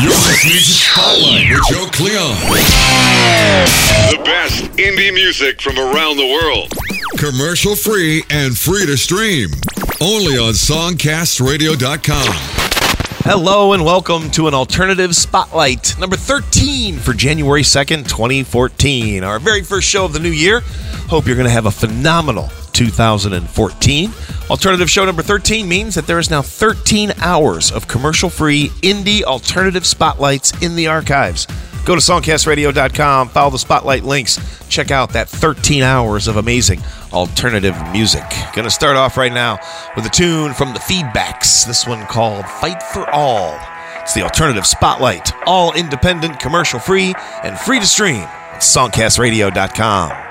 You're listening to Spotlight with Joe Cleon. The best indie music from around the world. Commercial free and free to stream. Only on SongcastRadio.com. Hello and welcome to an alternative spotlight, number 13 for January 2nd, 2014. Our very first show of the new year. Hope you're going to have a phenomenal 2014. Alternative show number 13 means that there is now 13 hours of commercial free indie alternative spotlights in the archives. Go to songcastradio.com, follow the spotlight links, check out that 13 hours of amazing alternative music. Gonna start off right now with a tune from the Feedbacks, this one called Fight for All. It's the alternative spotlight, all independent, commercial free, and free to stream at songcastradio.com.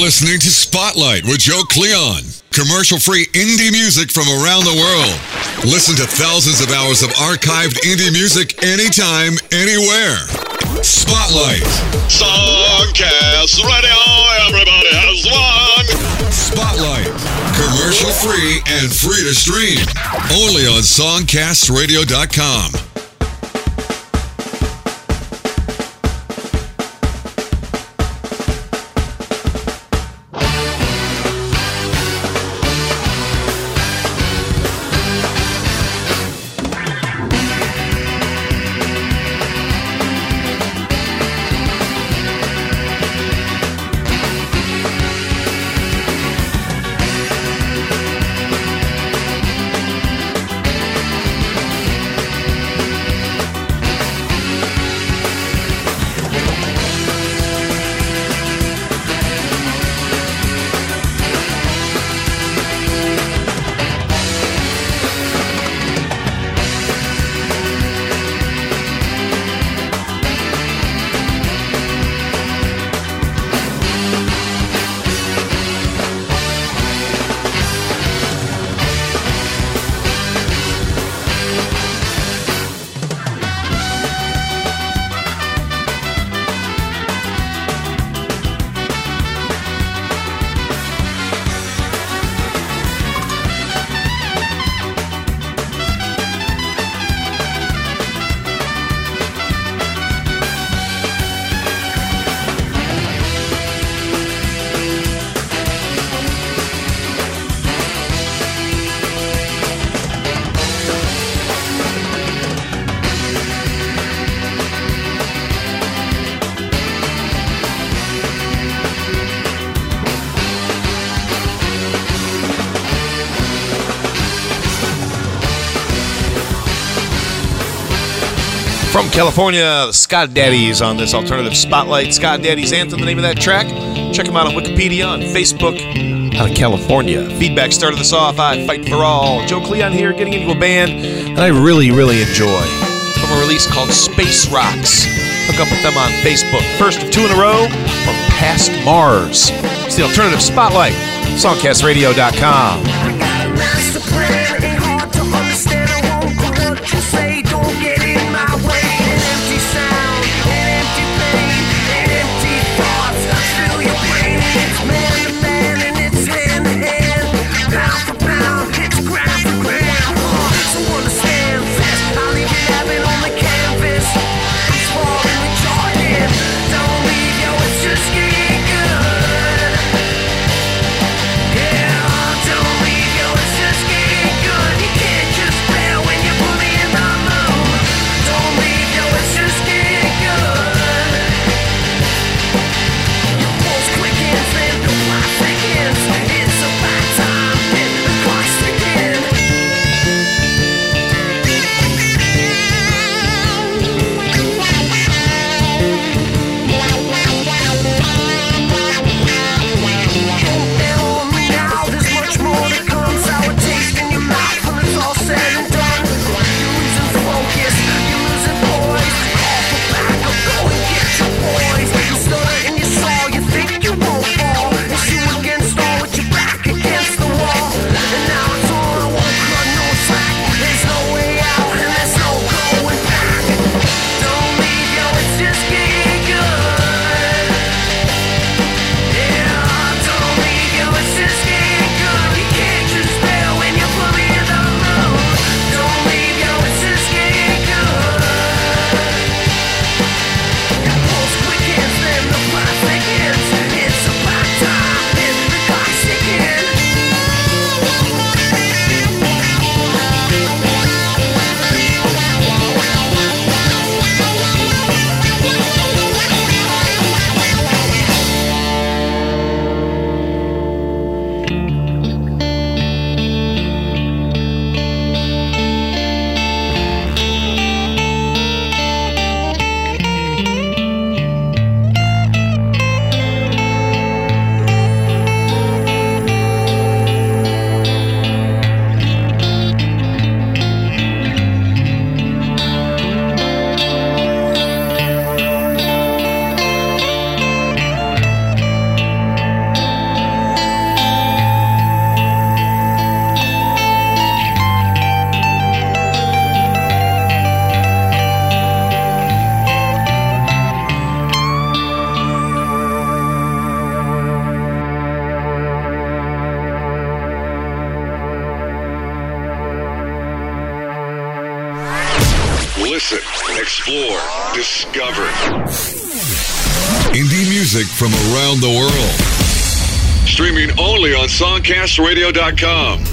listening to Spotlight with Joe Cleon. Commercial free indie music from around the world. Listen to thousands of hours of archived indie music anytime, anywhere. Spotlight. Songcast Radio, everybody has one. Spotlight. Commercial free and free to stream. Only on SongcastRadio.com. California, the Skadaddyz on this alternative spotlight. Skadaddyz Anthem, the name of that track. Check them out on Wikipedia, on Facebook, out of California. Feedback started this off. I fight for all. Joe Cleon here, getting into a band that I really, really enjoy from a release called Space Rocks. Hook up with them on Facebook. First of two in a row from Past Mars. It's the alternative spotlight. Songcastradio.com. Listen, explore, discover. Indie music from around the world. Streaming only on SongcastRadio.com.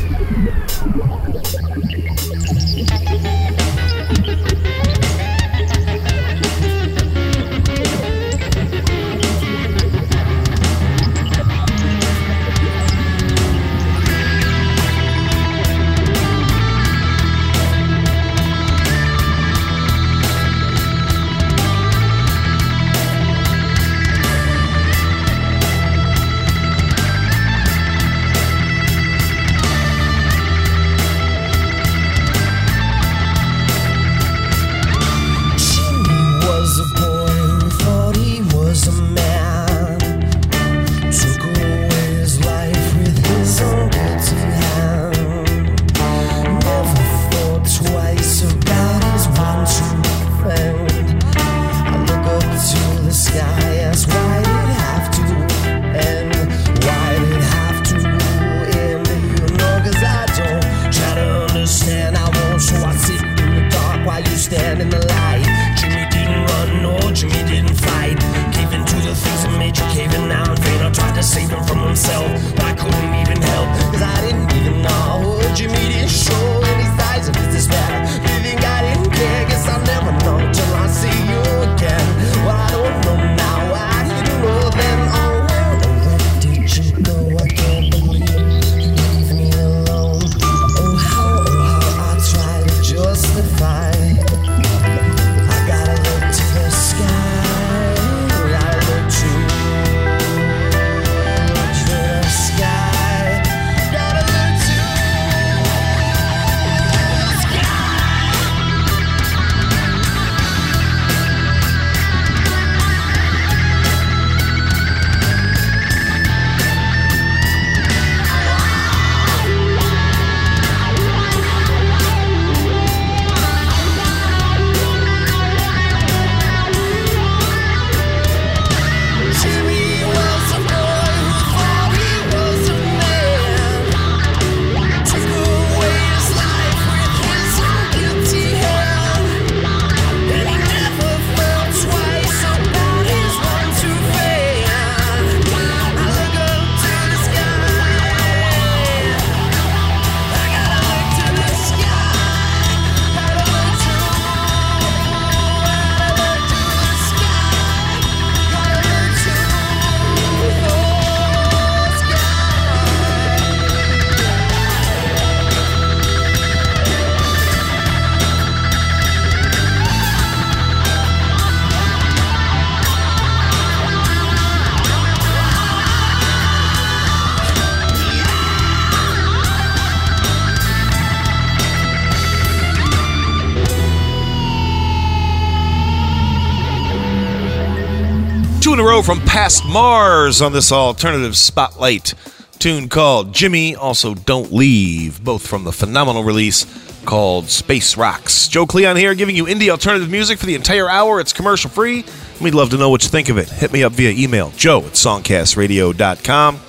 Mars on this alternative spotlight tune called Jimmy, also Don't Leave, both from the phenomenal release called Space Rocks. Joe Cleon here giving you indie alternative music for the entire hour. It's commercial free. We'd love to know what you think of it. Hit me up via email, joe at songcastradio.com.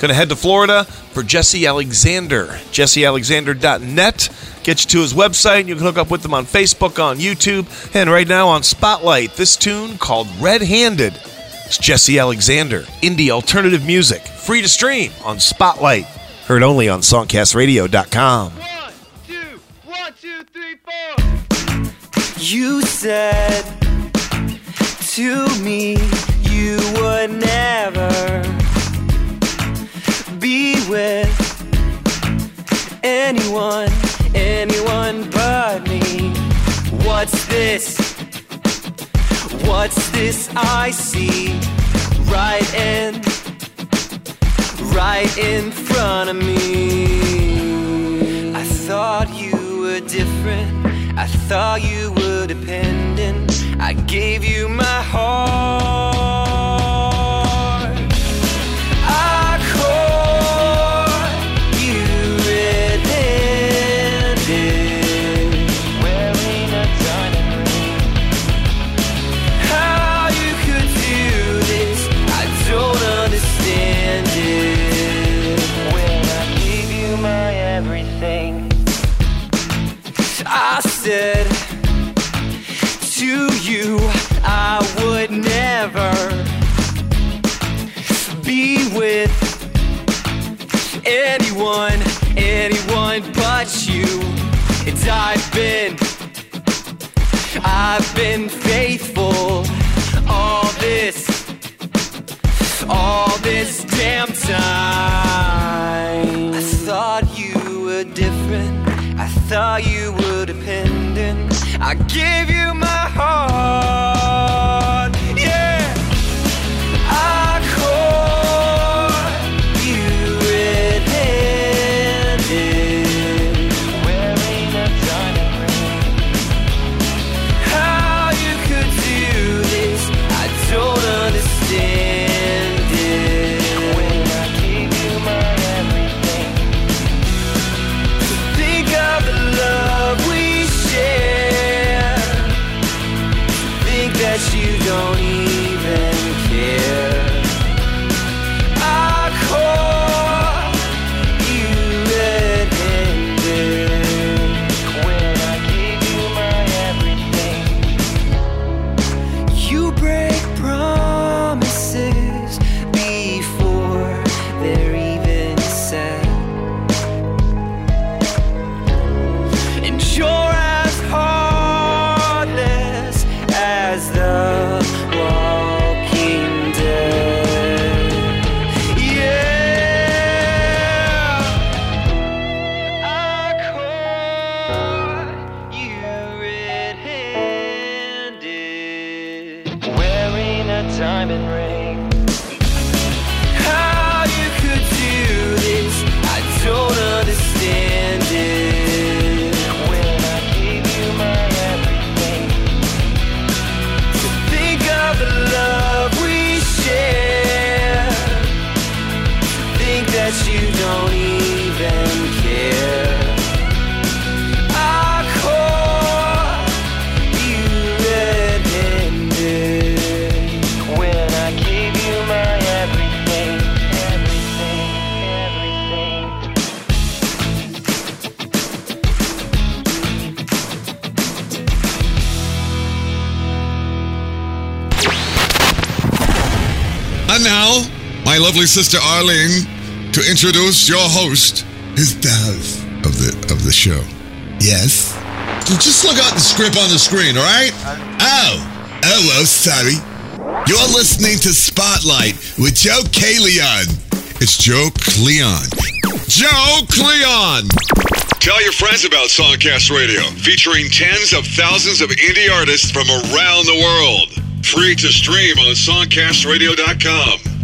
Gonna head to Florida for Jesse Alexander. JesseAlexander.net. Get you to his website. You can hook up with them on Facebook, on YouTube, and right now on Spotlight. This tune called Red Handed. It's Jesse Alexander. Indie alternative music. Free to stream on Spotlight. Heard only on songcastradio.com. One, two, one, two, three, four. You said to me you would never be with anyone, anyone but me. What's this? What's this I see right in, right in front of me? I thought you were different. I thought you were dependent. I gave you my heart. Said to you, I would never be with anyone, anyone but you. And I've been, I've been faithful all this, all this damn time. I thought you were different. I thought you were dependent. I gave you my heart. And now, my lovely sister Arlene, to introduce your host, Who's the of the of the show. Yes. Just look at the script on the screen, all right? Oh. Oh, well, sorry. You're listening to Spotlight with Joe K. Leon. It's Joe Cleon. Joe Cleon. Tell your friends about Songcast Radio, featuring tens of thousands of indie artists from around the world. Free to stream on songcastradio.com.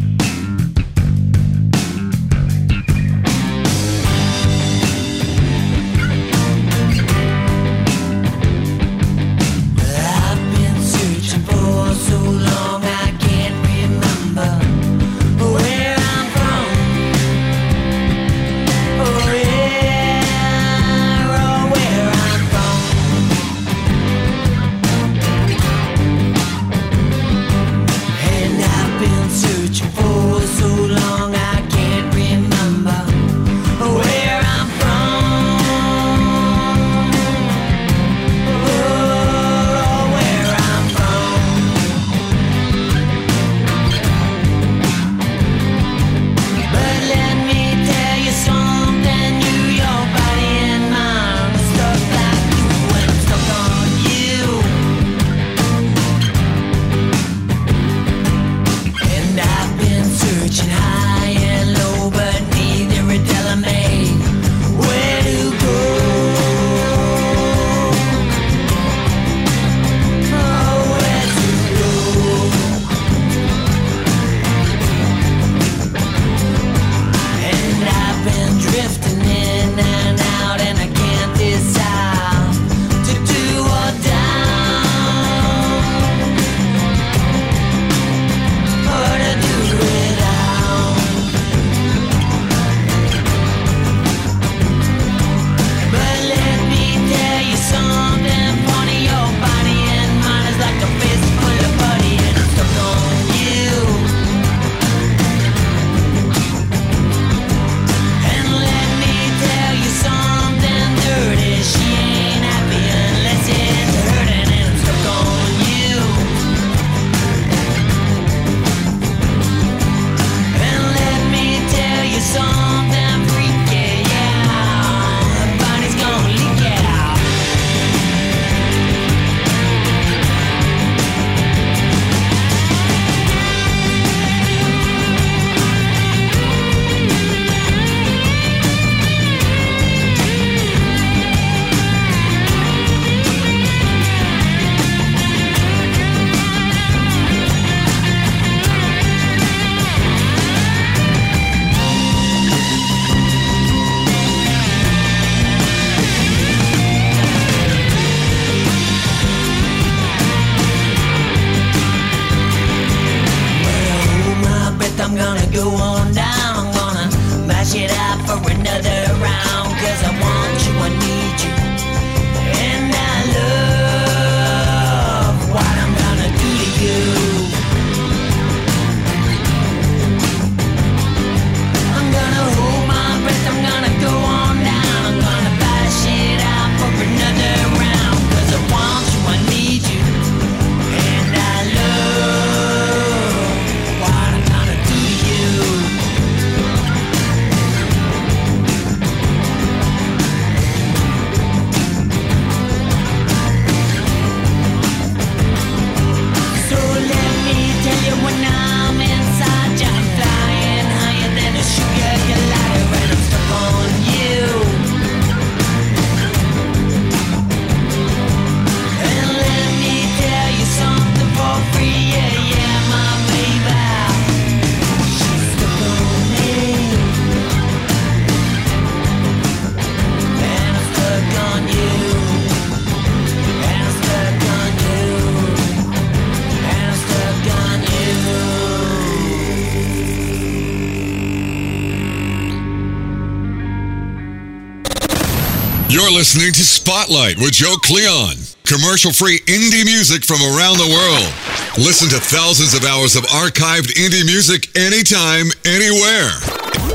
listening to Spotlight with Joe Cleon, commercial free indie music from around the world. Listen to thousands of hours of archived indie music anytime, anywhere.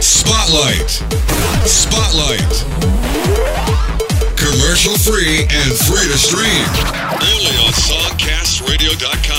Spotlight. Spotlight. Commercial free and free to stream. Only on SongcastRadio.com.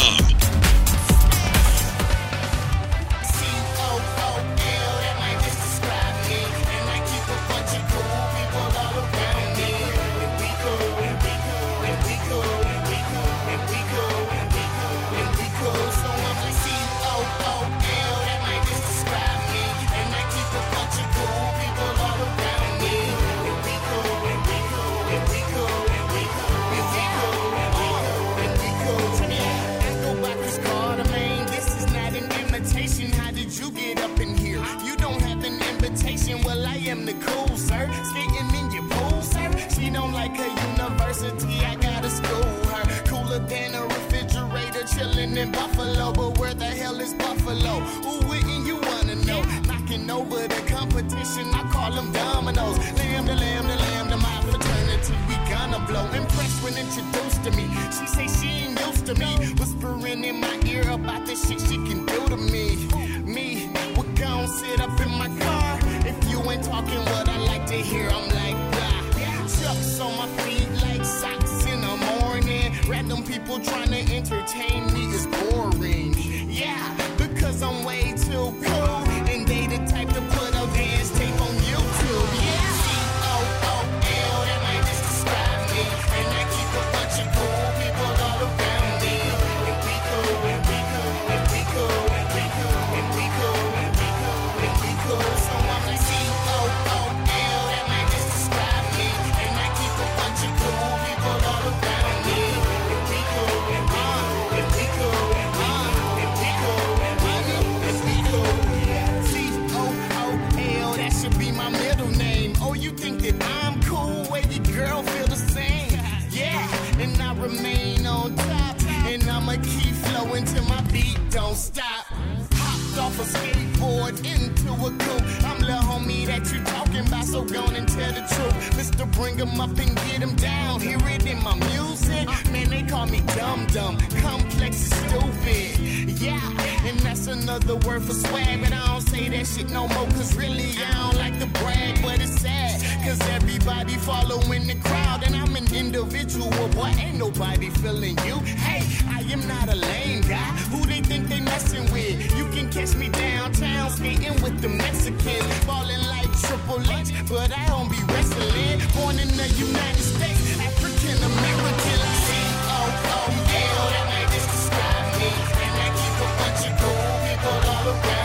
that shit no more, cause really I don't like to brag, but it's sad. Cause everybody following the crowd, and I'm an individual, boy, ain't nobody feeling you. Hey, I am not a lame guy, who they think they messing with? You can catch me downtown, skating with the Mexicans, falling like Triple H, but I don't be wrestling. Born in the United States, African American, Oh, C-O-O-L, that might just describe me. And I keep a bunch of cool people all around.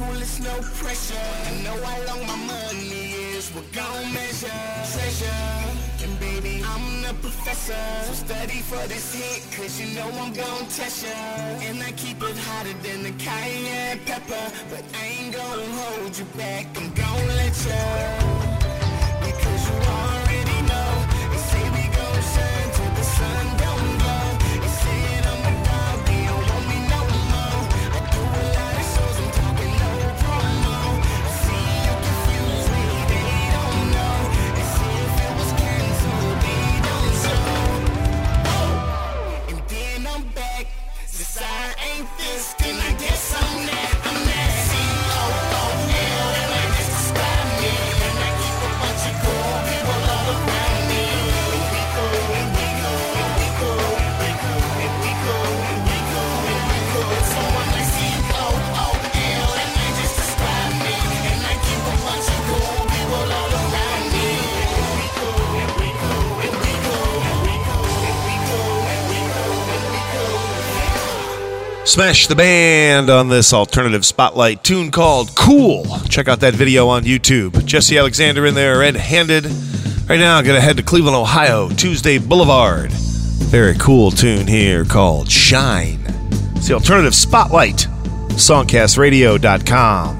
people, it's no pressure. I know how long my money is, we're gon' measure. Treasure, and baby, I'm the professor. So study for this hit, cause you know I'm gon' test ya. And I keep it hotter than the cayenne pepper. But I ain't gon' hold you back, I'm gon' let ya. Smash the Band on this alternative spotlight tune called Cool. Check out that video on YouTube. Jesse Alexander in there, red handed. Right now, I'm going to head to Cleveland, Ohio, Tuesday Boulevard. Very cool tune here called Shine. It's the alternative spotlight, songcastradio.com.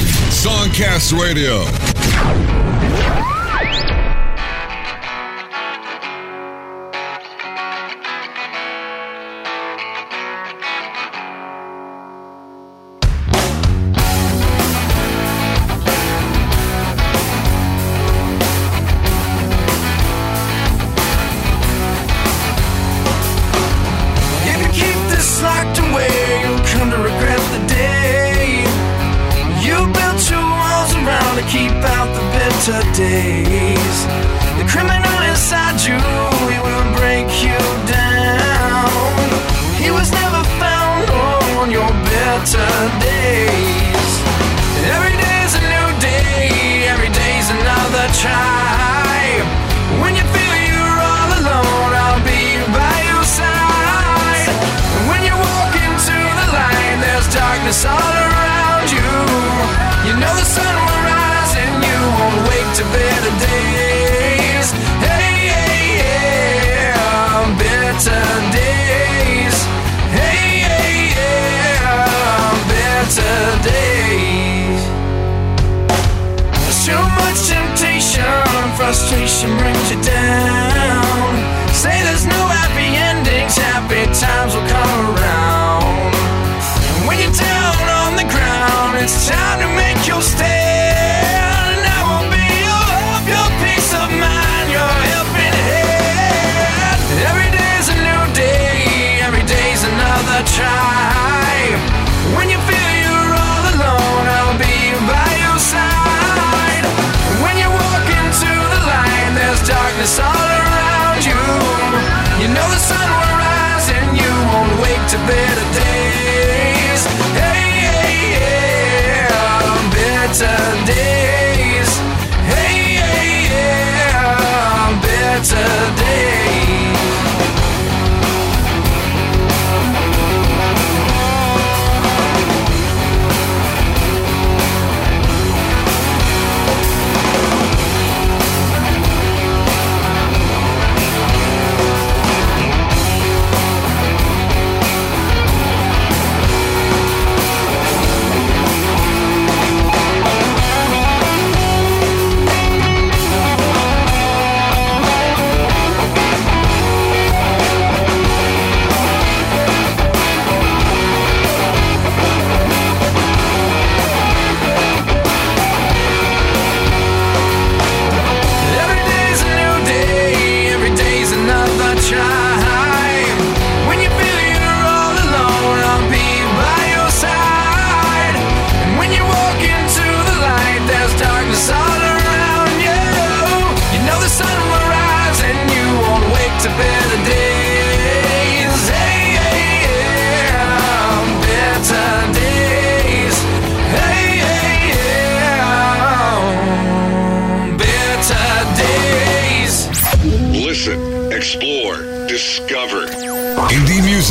Cast Radio.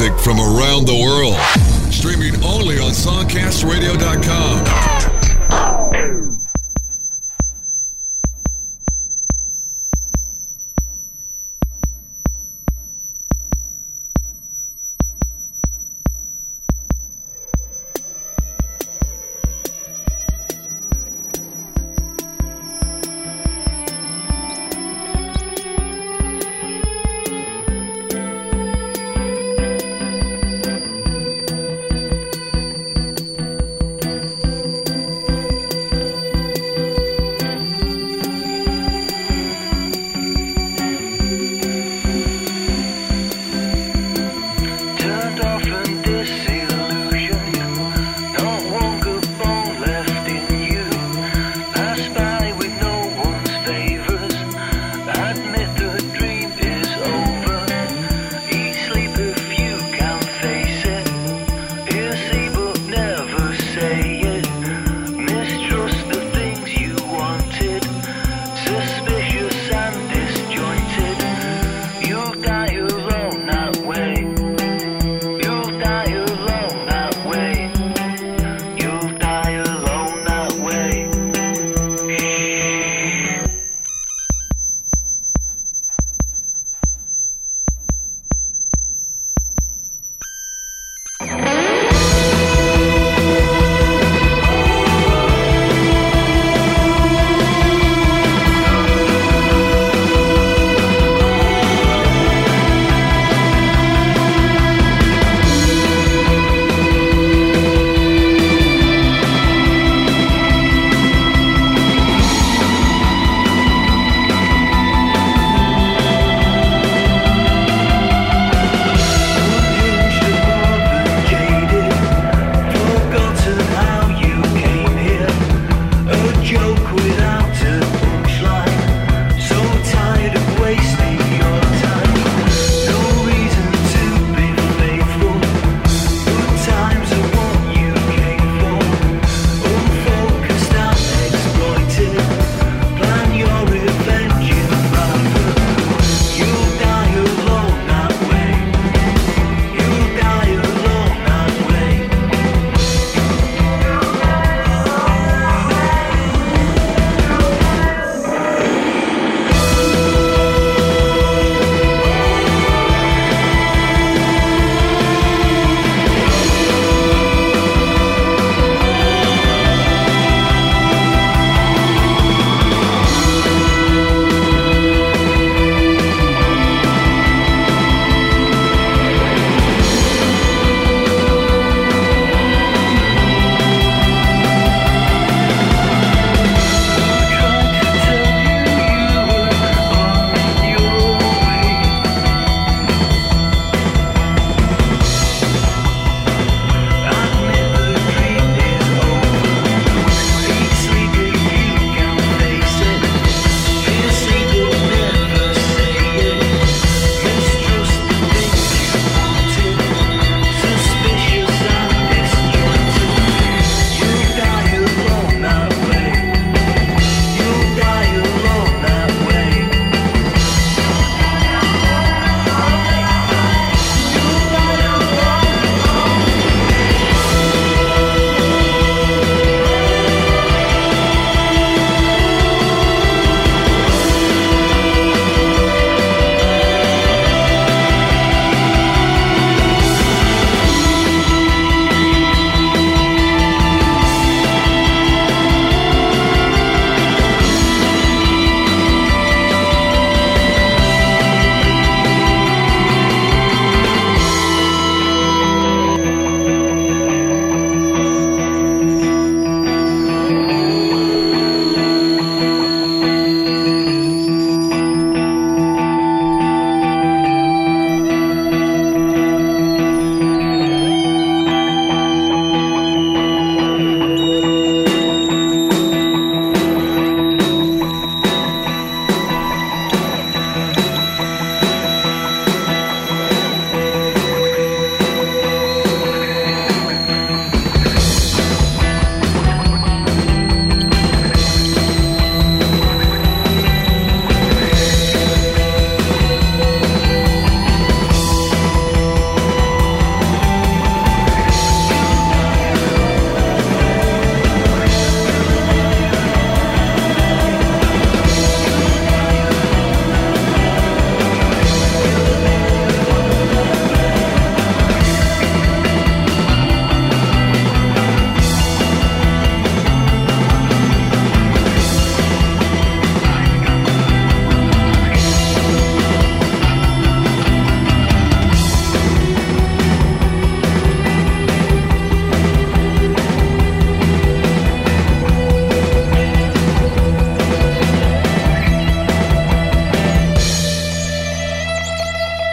Music from around the world. Streaming only on SongcastRadio.com.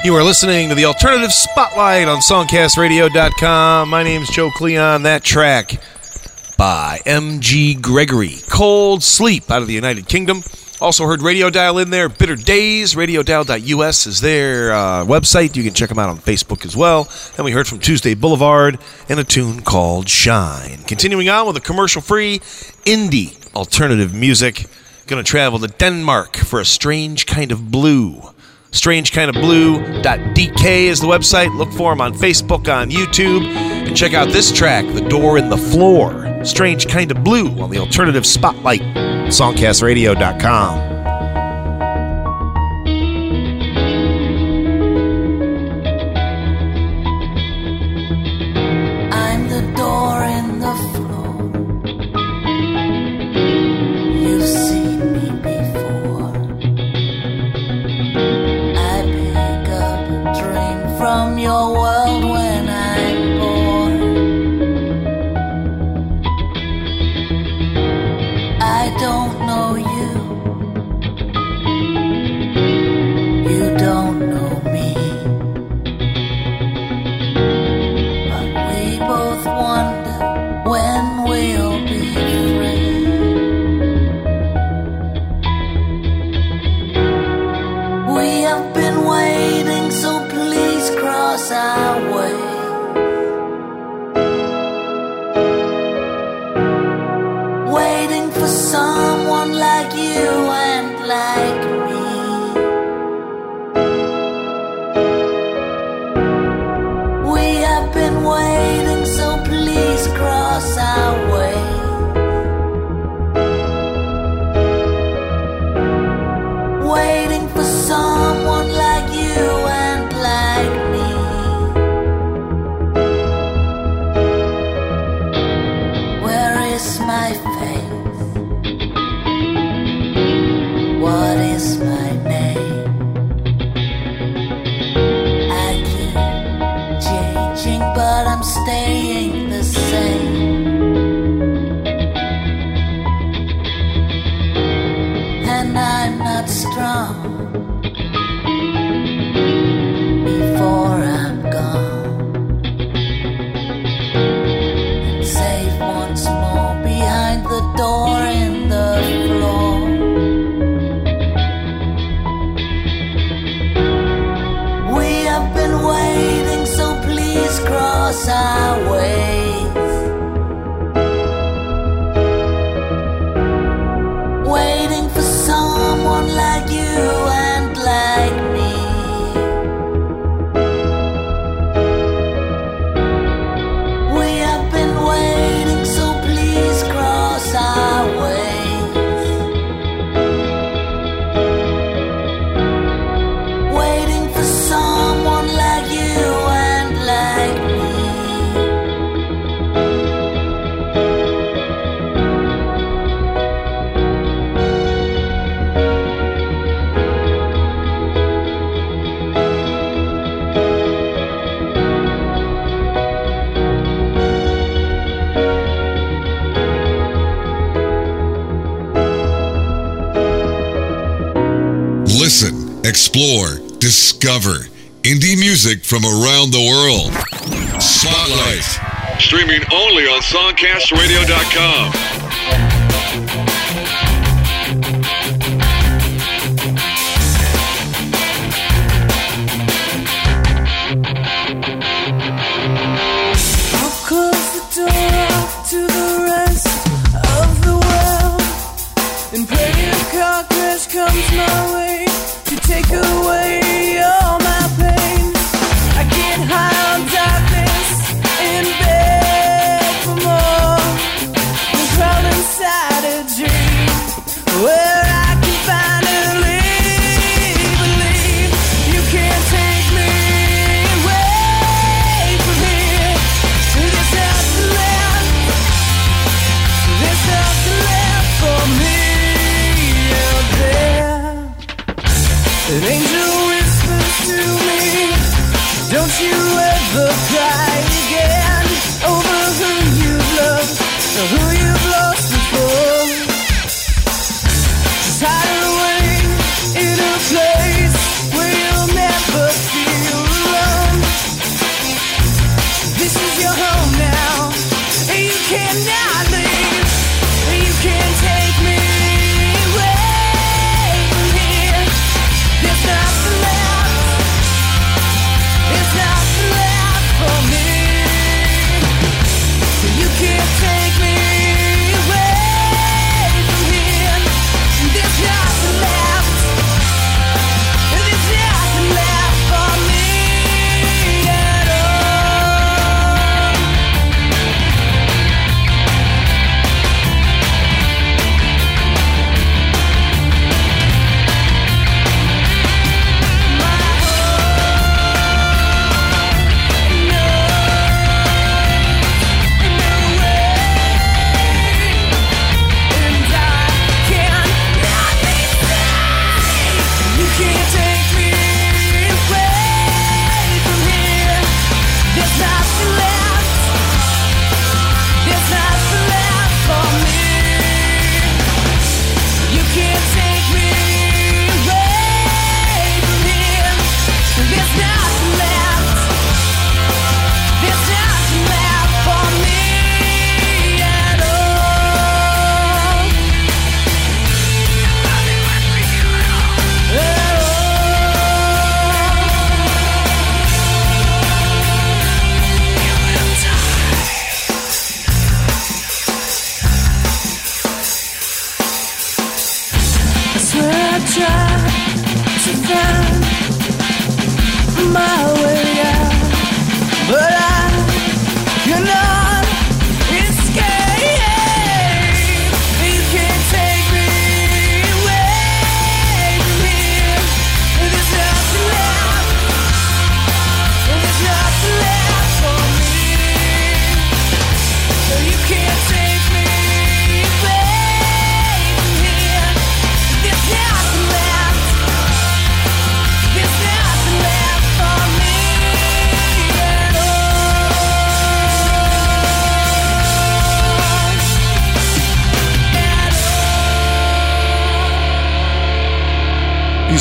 You are listening to the Alternative Spotlight on SongcastRadio.com. My name's Joe Cleon. That track by M.G. Gregory. Cold Sleep out of the United Kingdom. Also heard Radio Dial in there. Bitter Days. RadioDial.us is their uh, website. You can check them out on Facebook as well. And we heard from Tuesday Boulevard and a tune called Shine. Continuing on with a commercial free indie alternative music. Gonna travel to Denmark for a strange kind of blue. StrangeKindOfBlue.dk is the website. Look for them on Facebook, on YouTube, and check out this track, The Door in the Floor. Strange Kind of Blue on the Alternative Spotlight, SongcastRadio.com. explore, discover indie music from around the world. Spotlight. Streaming only on SongcastRadio.com.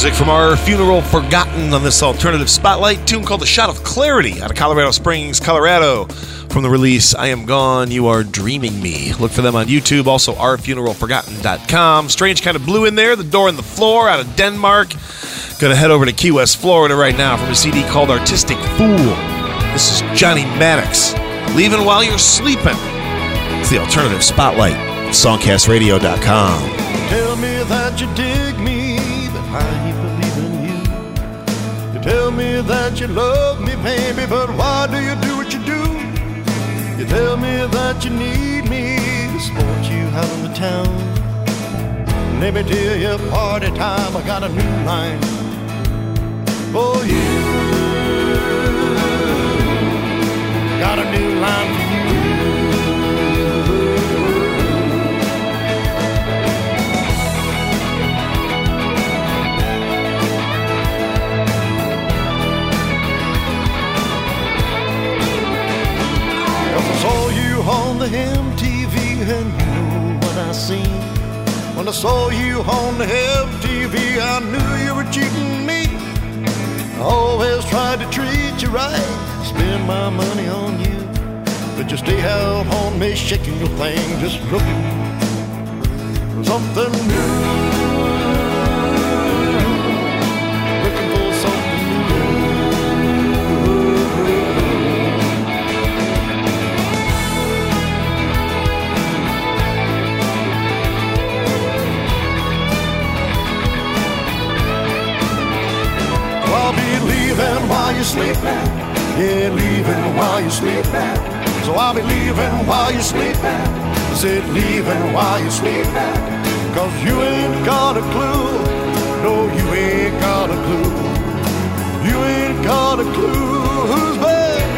music from our funeral forgotten on this alternative spotlight tune called "The Shot of Clarity" out of Colorado Springs, Colorado. From the release "I Am Gone, You Are Dreaming Me." Look for them on YouTube. Also, ourfuneralforgotten.com. Strange kind of blue in there. The door and the floor out of Denmark. Gonna head over to Key West, Florida right now from a CD called "Artistic Fool." This is Johnny Maddox. Leaving while you're sleeping. It's the alternative spotlight. Songcastradio.com. Tell me that you dig me, tell me that you love me, baby, but why do you do what you do? You tell me that you need me to sport you out in the town. Let me tell you, party time, I got a new line for you. Got a new line on the MTV and you know what I seen. When I saw you on the MTV, I knew you were cheating me. I always tried to treat you right, spend my money on you. But you stay out on me, shaking your thing, just looking for something new. Leaving while you're sleeping. I said leaving while you're sleeping. Cause you ain't got a clue. No, you ain't got a clue. You ain't got a clue who's been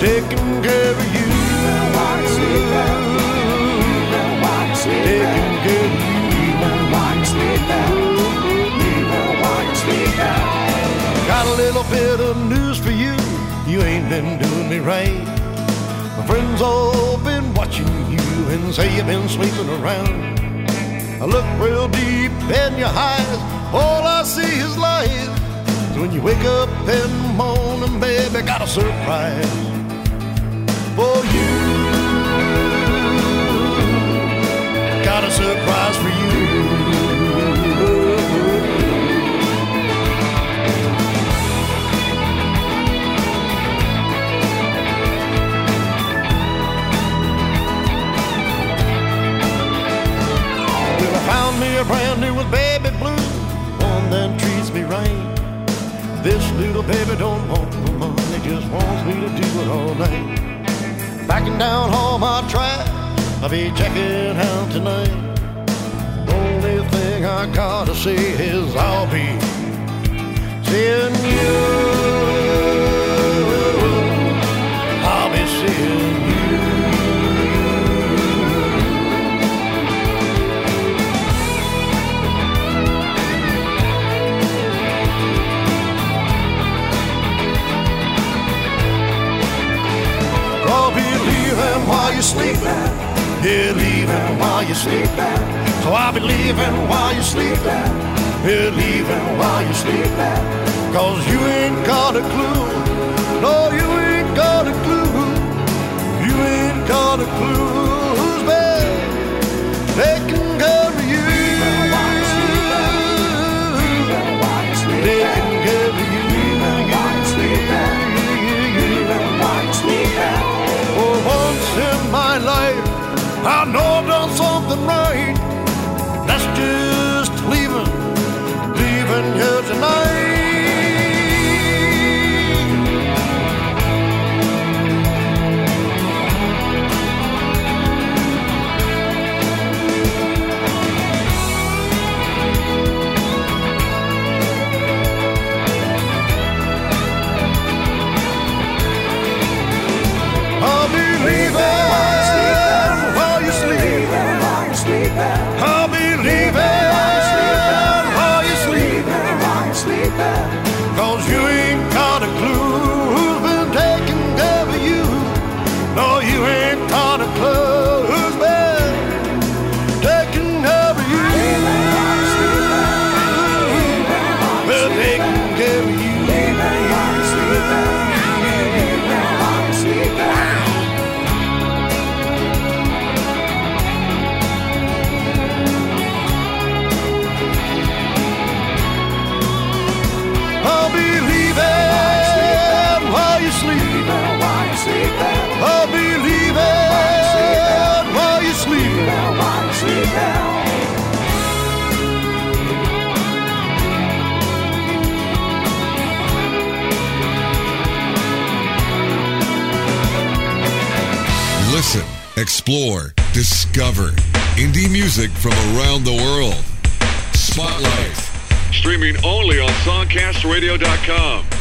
taking care of you. Taking care of you. Got a little bit of news for you. You ain't been doing me right. Friends all been watching you and say you've been sleeping around. I look real deep in your eyes. All I see is lies. So when you wake up in the morning, baby, got a surprise for you. Got a surprise for you. A brand new with baby blue, one that treats me right. This little baby don't want no money, just wants me to do it all night. Backing down all my trash, I'll be checking out tonight. The Only thing I gotta say is I'll be seeing you. While you're sleeping. So I'll be leaving while you're sleeping. Yeah, leaving while you're sleeping. Cause you ain't got a clue. No, you ain't got a clue. You ain't got a clue who's been taking care of you. Taking care of you. Explore, discover indie music from around the world. Spotlight. Streaming only on SongcastRadio.com.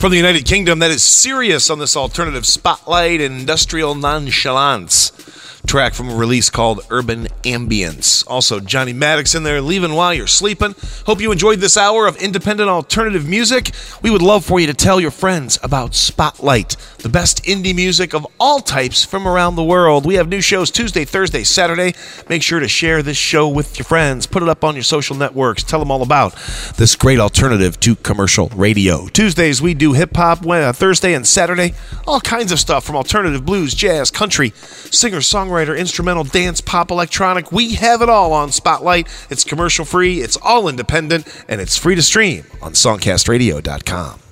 From the United Kingdom, that is Sirius on this alternative spotlight, Industrial Nonchalance track from a release called Urban Ambience. Also, Johnny Maddox in there, leaving while you're sleeping. Hope you enjoyed this hour of independent alternative music. We would love for you to tell your friends about Spotlight, the best indie music of all types from around the world. We have new shows Tuesday, Thursday, Saturday. Make sure to share this show with your friends. Put it up on your social networks. Tell them all about this great alternative to commercial radio. Tuesdays, we do hip hop. uh, Thursday and Saturday, all kinds of stuff from alternative blues, jazz, country, singer, songwriter, instrumental, dance, pop, electronic. We have it all on Spotlight. It's commercial free, it's all independent, and it's free to stream on songcastradio.com.